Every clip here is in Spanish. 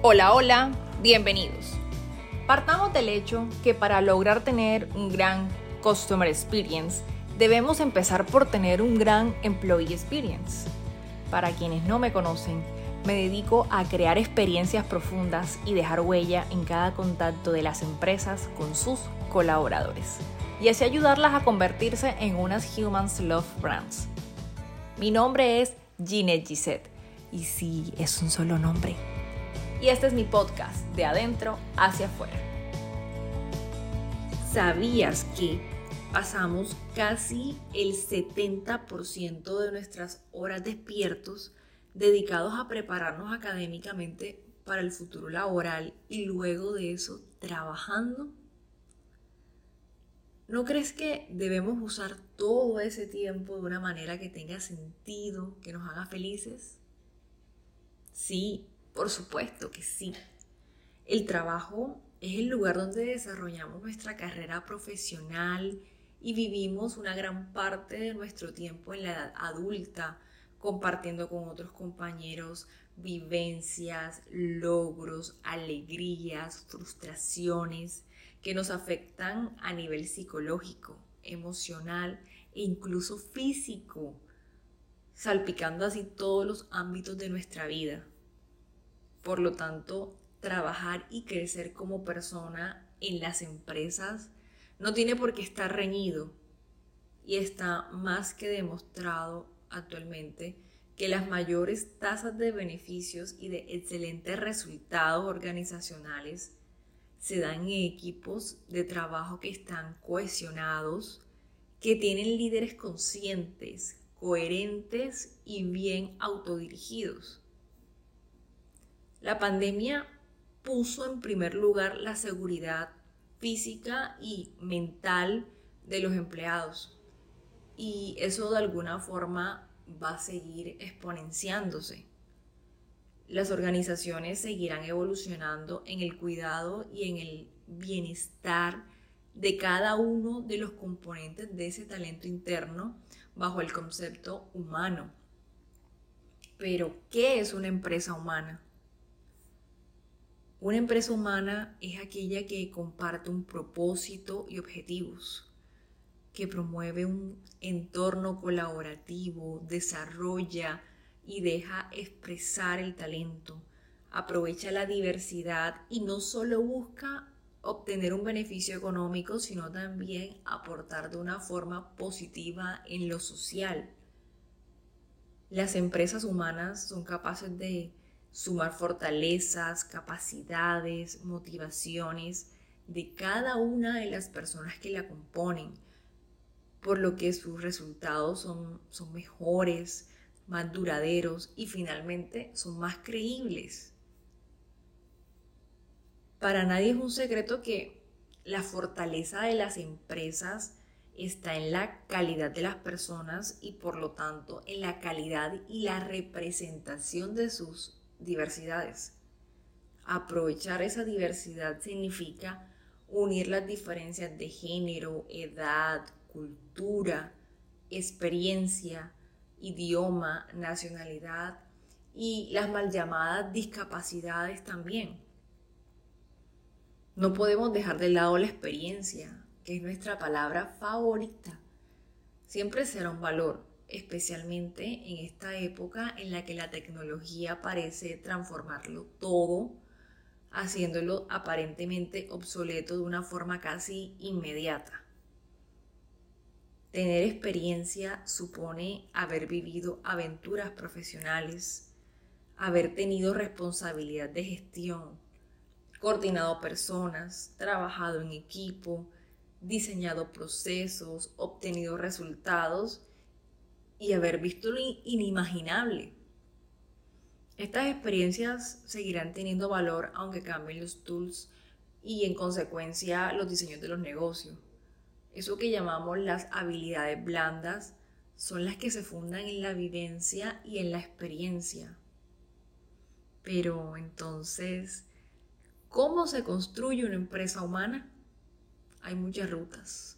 Hola, hola, bienvenidos. Partamos del hecho que para lograr tener un gran Customer Experience, debemos empezar por tener un gran Employee Experience. Para quienes no me conocen, me dedico a crear experiencias profundas y dejar huella en cada contacto de las empresas con sus colaboradores y así ayudarlas a convertirse en unas Humans Love Brands. Mi nombre es Ginette Gisette y sí, es un solo nombre y este es mi podcast de adentro hacia afuera. ¿Sabías que pasamos casi el 70% de nuestras horas despiertos dedicados a prepararnos académicamente para el futuro laboral y luego de eso trabajando? ¿No crees que debemos usar todo ese tiempo de una manera que tenga sentido, que nos haga felices? Sí, por supuesto que sí. El trabajo es el lugar donde desarrollamos nuestra carrera profesional y vivimos una gran parte de nuestro tiempo en la edad adulta, compartiendo con otros compañeros vivencias, logros, alegrías, frustraciones que nos afectan a nivel psicológico, emocional e incluso físico, salpicando así todos los ámbitos de nuestra vida. Por lo tanto, trabajar y crecer como persona en las empresas no tiene por qué estar reñido y está más que demostrado actualmente que las mayores tasas de beneficios y de excelentes resultados organizacionales se dan en equipos de trabajo que están cohesionados, que tienen líderes conscientes, coherentes y bien autodirigidos. La pandemia puso en primer lugar la seguridad física y mental de los empleados y eso de alguna forma va a seguir exponenciándose. Las organizaciones seguirán evolucionando en el cuidado y en el bienestar de cada uno de los componentes de ese talento interno bajo el concepto humano. Pero, ¿qué es una empresa humana? Una empresa humana es aquella que comparte un propósito y objetivos, que promueve un entorno colaborativo, desarrolla y deja expresar el talento, aprovecha la diversidad y no solo busca obtener un beneficio económico, sino también aportar de una forma positiva en lo social. Las empresas humanas son capaces de sumar fortalezas, capacidades, motivaciones de cada una de las personas que la componen, por lo que sus resultados son, son mejores, más duraderos y finalmente son más creíbles. Para nadie es un secreto que la fortaleza de las empresas está en la calidad de las personas y por lo tanto en la calidad y la representación de sus diversidades. Aprovechar esa diversidad significa unir las diferencias de género, edad, cultura, experiencia, idioma, nacionalidad y las mal llamadas discapacidades también. No podemos dejar de lado la experiencia, que es nuestra palabra favorita. Siempre será un valor, especialmente en esta época en la que la tecnología parece transformarlo todo, haciéndolo aparentemente obsoleto de una forma casi inmediata. Tener experiencia supone haber vivido aventuras profesionales, haber tenido responsabilidad de gestión, coordinado personas, trabajado en equipo, diseñado procesos, obtenido resultados y haber visto lo inimaginable. Estas experiencias seguirán teniendo valor aunque cambien los tools y en consecuencia los diseños de los negocios. Eso que llamamos las habilidades blandas son las que se fundan en la vivencia y en la experiencia. Pero entonces, ¿cómo se construye una empresa humana? Hay muchas rutas.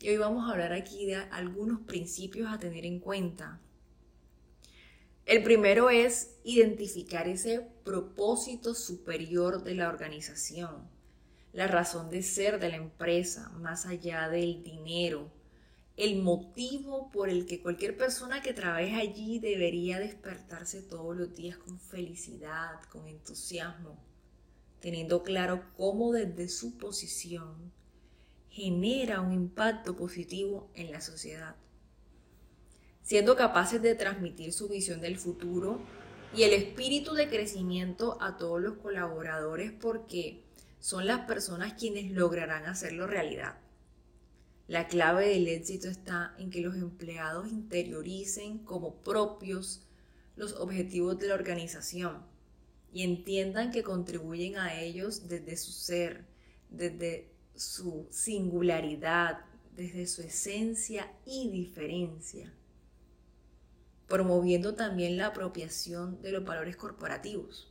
Y hoy vamos a hablar aquí de algunos principios a tener en cuenta. El primero es identificar ese propósito superior de la organización, la razón de ser de la empresa, más allá del dinero, el motivo por el que cualquier persona que trabaje allí debería despertarse todos los días con felicidad, con entusiasmo, teniendo claro cómo desde su posición genera un impacto positivo en la sociedad siendo capaces de transmitir su visión del futuro y el espíritu de crecimiento a todos los colaboradores porque son las personas quienes lograrán hacerlo realidad. La clave del éxito está en que los empleados interioricen como propios los objetivos de la organización y entiendan que contribuyen a ellos desde su ser, desde su singularidad, desde su esencia y diferencia promoviendo también la apropiación de los valores corporativos,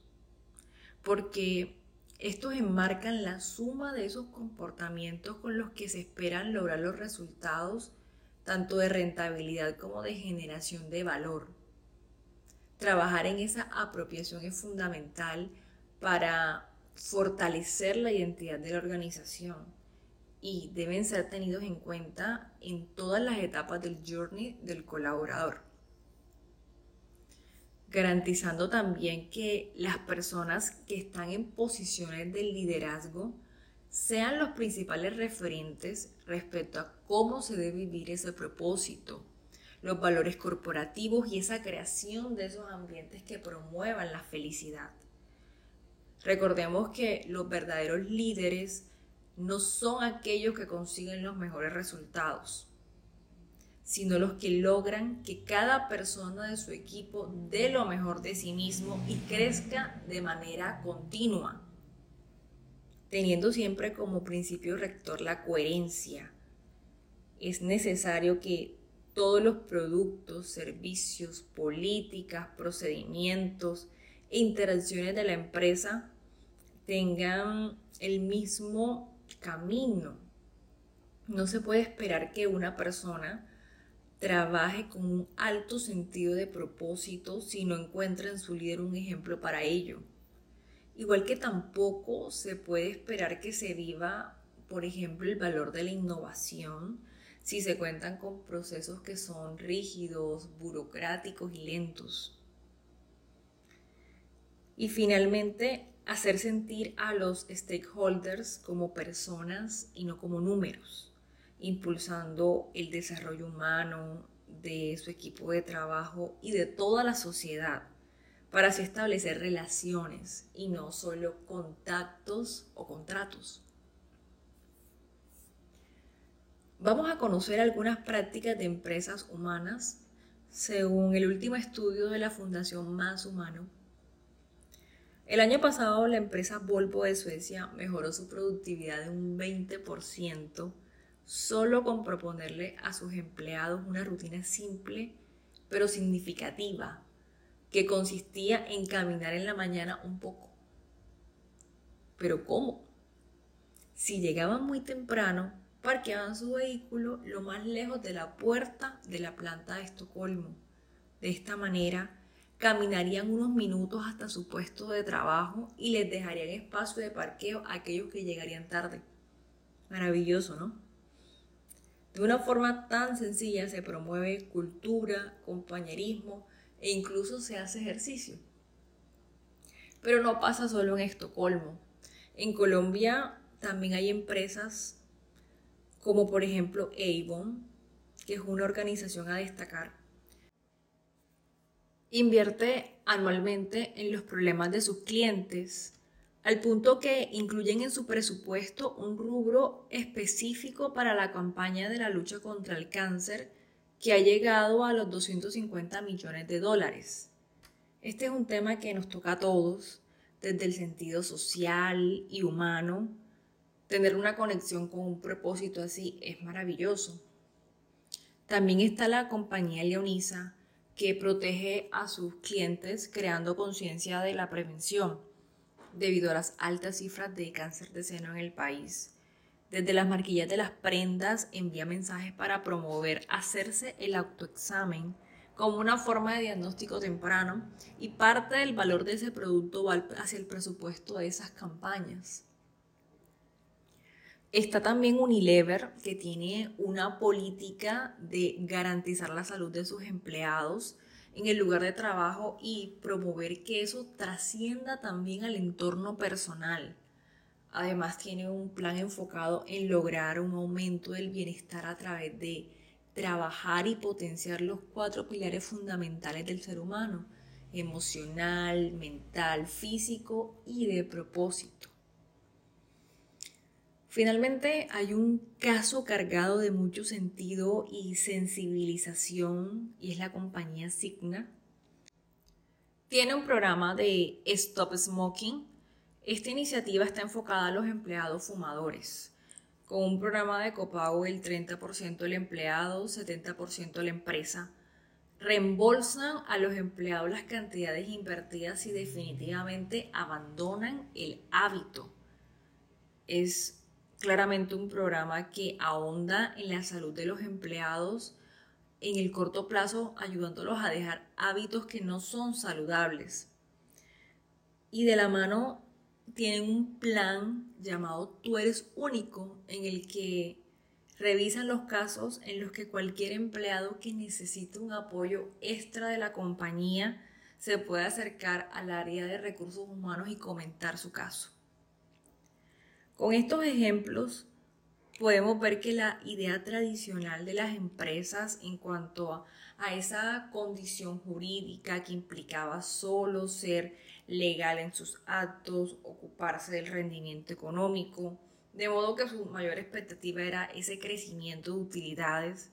porque estos enmarcan la suma de esos comportamientos con los que se esperan lograr los resultados tanto de rentabilidad como de generación de valor. Trabajar en esa apropiación es fundamental para fortalecer la identidad de la organización y deben ser tenidos en cuenta en todas las etapas del journey del colaborador garantizando también que las personas que están en posiciones de liderazgo sean los principales referentes respecto a cómo se debe vivir ese propósito, los valores corporativos y esa creación de esos ambientes que promuevan la felicidad. Recordemos que los verdaderos líderes no son aquellos que consiguen los mejores resultados, sino los que logran que cada persona de su equipo dé lo mejor de sí mismo y crezca de manera continua, teniendo siempre como principio rector la coherencia. Es necesario que todos los productos, servicios, políticas, procedimientos e interacciones de la empresa tengan el mismo camino. No se puede esperar que una persona trabaje con un alto sentido de propósito si no encuentra en su líder un ejemplo para ello. Igual que tampoco se puede esperar que se viva, por ejemplo, el valor de la innovación si se cuentan con procesos que son rígidos, burocráticos y lentos. Y finalmente, hacer sentir a los stakeholders como personas y no como números impulsando el desarrollo humano de su equipo de trabajo y de toda la sociedad para así establecer relaciones y no solo contactos o contratos. Vamos a conocer algunas prácticas de empresas humanas según el último estudio de la Fundación Más Humano. El año pasado la empresa Volvo de Suecia mejoró su productividad en un 20% solo con proponerle a sus empleados una rutina simple pero significativa que consistía en caminar en la mañana un poco. Pero ¿cómo? Si llegaban muy temprano, parqueaban su vehículo lo más lejos de la puerta de la planta de Estocolmo. De esta manera, caminarían unos minutos hasta su puesto de trabajo y les dejarían espacio de parqueo a aquellos que llegarían tarde. Maravilloso, ¿no? De una forma tan sencilla se promueve cultura, compañerismo e incluso se hace ejercicio. Pero no pasa solo en Estocolmo. En Colombia también hay empresas como por ejemplo Avon, que es una organización a destacar. Invierte anualmente en los problemas de sus clientes al punto que incluyen en su presupuesto un rubro específico para la campaña de la lucha contra el cáncer que ha llegado a los 250 millones de dólares. Este es un tema que nos toca a todos, desde el sentido social y humano. Tener una conexión con un propósito así es maravilloso. También está la compañía Leonisa, que protege a sus clientes creando conciencia de la prevención debido a las altas cifras de cáncer de seno en el país. Desde las marquillas de las prendas envía mensajes para promover hacerse el autoexamen como una forma de diagnóstico temprano y parte del valor de ese producto va hacia el presupuesto de esas campañas. Está también Unilever, que tiene una política de garantizar la salud de sus empleados en el lugar de trabajo y promover que eso trascienda también al entorno personal. Además tiene un plan enfocado en lograr un aumento del bienestar a través de trabajar y potenciar los cuatro pilares fundamentales del ser humano, emocional, mental, físico y de propósito. Finalmente hay un caso cargado de mucho sentido y sensibilización y es la compañía Signa. Tiene un programa de Stop Smoking. Esta iniciativa está enfocada a los empleados fumadores con un programa de copago el 30% del empleado, 70% de la empresa. Reembolsan a los empleados las cantidades invertidas y definitivamente abandonan el hábito. Es claramente un programa que ahonda en la salud de los empleados en el corto plazo, ayudándolos a dejar hábitos que no son saludables. Y de la mano tienen un plan llamado Tú eres único en el que revisan los casos en los que cualquier empleado que necesite un apoyo extra de la compañía se puede acercar al área de recursos humanos y comentar su caso. Con estos ejemplos podemos ver que la idea tradicional de las empresas en cuanto a, esa condición jurídica que implicaba solo ser legal en sus actos, ocuparse del rendimiento económico, de modo que su mayor expectativa era ese crecimiento de utilidades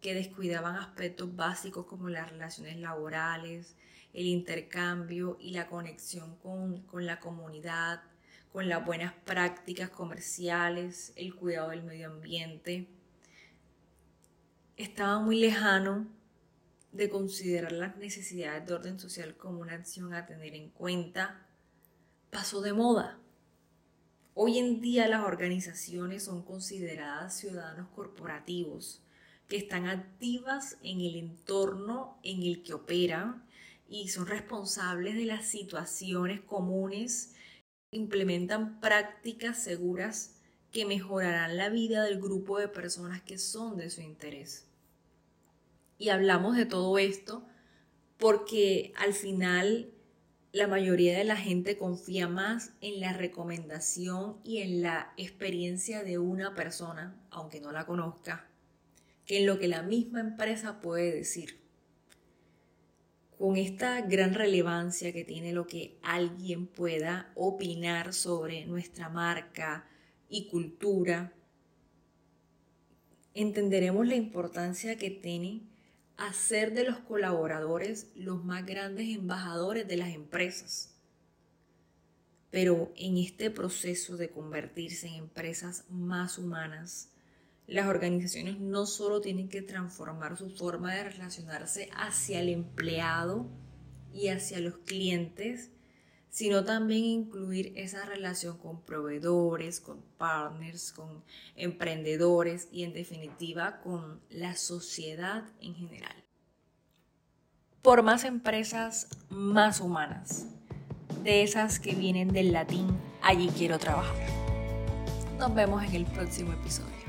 que descuidaban aspectos básicos como las relaciones laborales, el intercambio y la conexión con, con la comunidad, con las buenas prácticas comerciales, el cuidado del medio ambiente. Estaba muy lejano de considerar las necesidades de orden social como una acción a tener en cuenta, pasó de moda. Hoy en día las organizaciones son consideradas ciudadanos corporativos que están activas en el entorno en el que operan y son responsables de las situaciones comunes, implementan prácticas seguras que mejorarán la vida del grupo de personas que son de su interés. Y hablamos de todo esto porque al final la mayoría de la gente confía más en la recomendación y en la experiencia de una persona, aunque no la conozca, que en lo que la misma empresa puede decir. Con esta gran relevancia que tiene lo que alguien pueda opinar sobre nuestra marca y cultura, entenderemos la importancia que tiene hacer de los colaboradores los más grandes embajadores de las empresas. Pero en este proceso de convertirse en empresas más humanas, las organizaciones no solo tienen que transformar su forma de relacionarse hacia el empleado y hacia los clientes, sino también incluir esa relación con proveedores, con partners, con emprendedores y en definitiva con la sociedad en general. Por más empresas más humanas, de esas que vienen del latín, allí quiero trabajar. Nos vemos en el próximo episodio.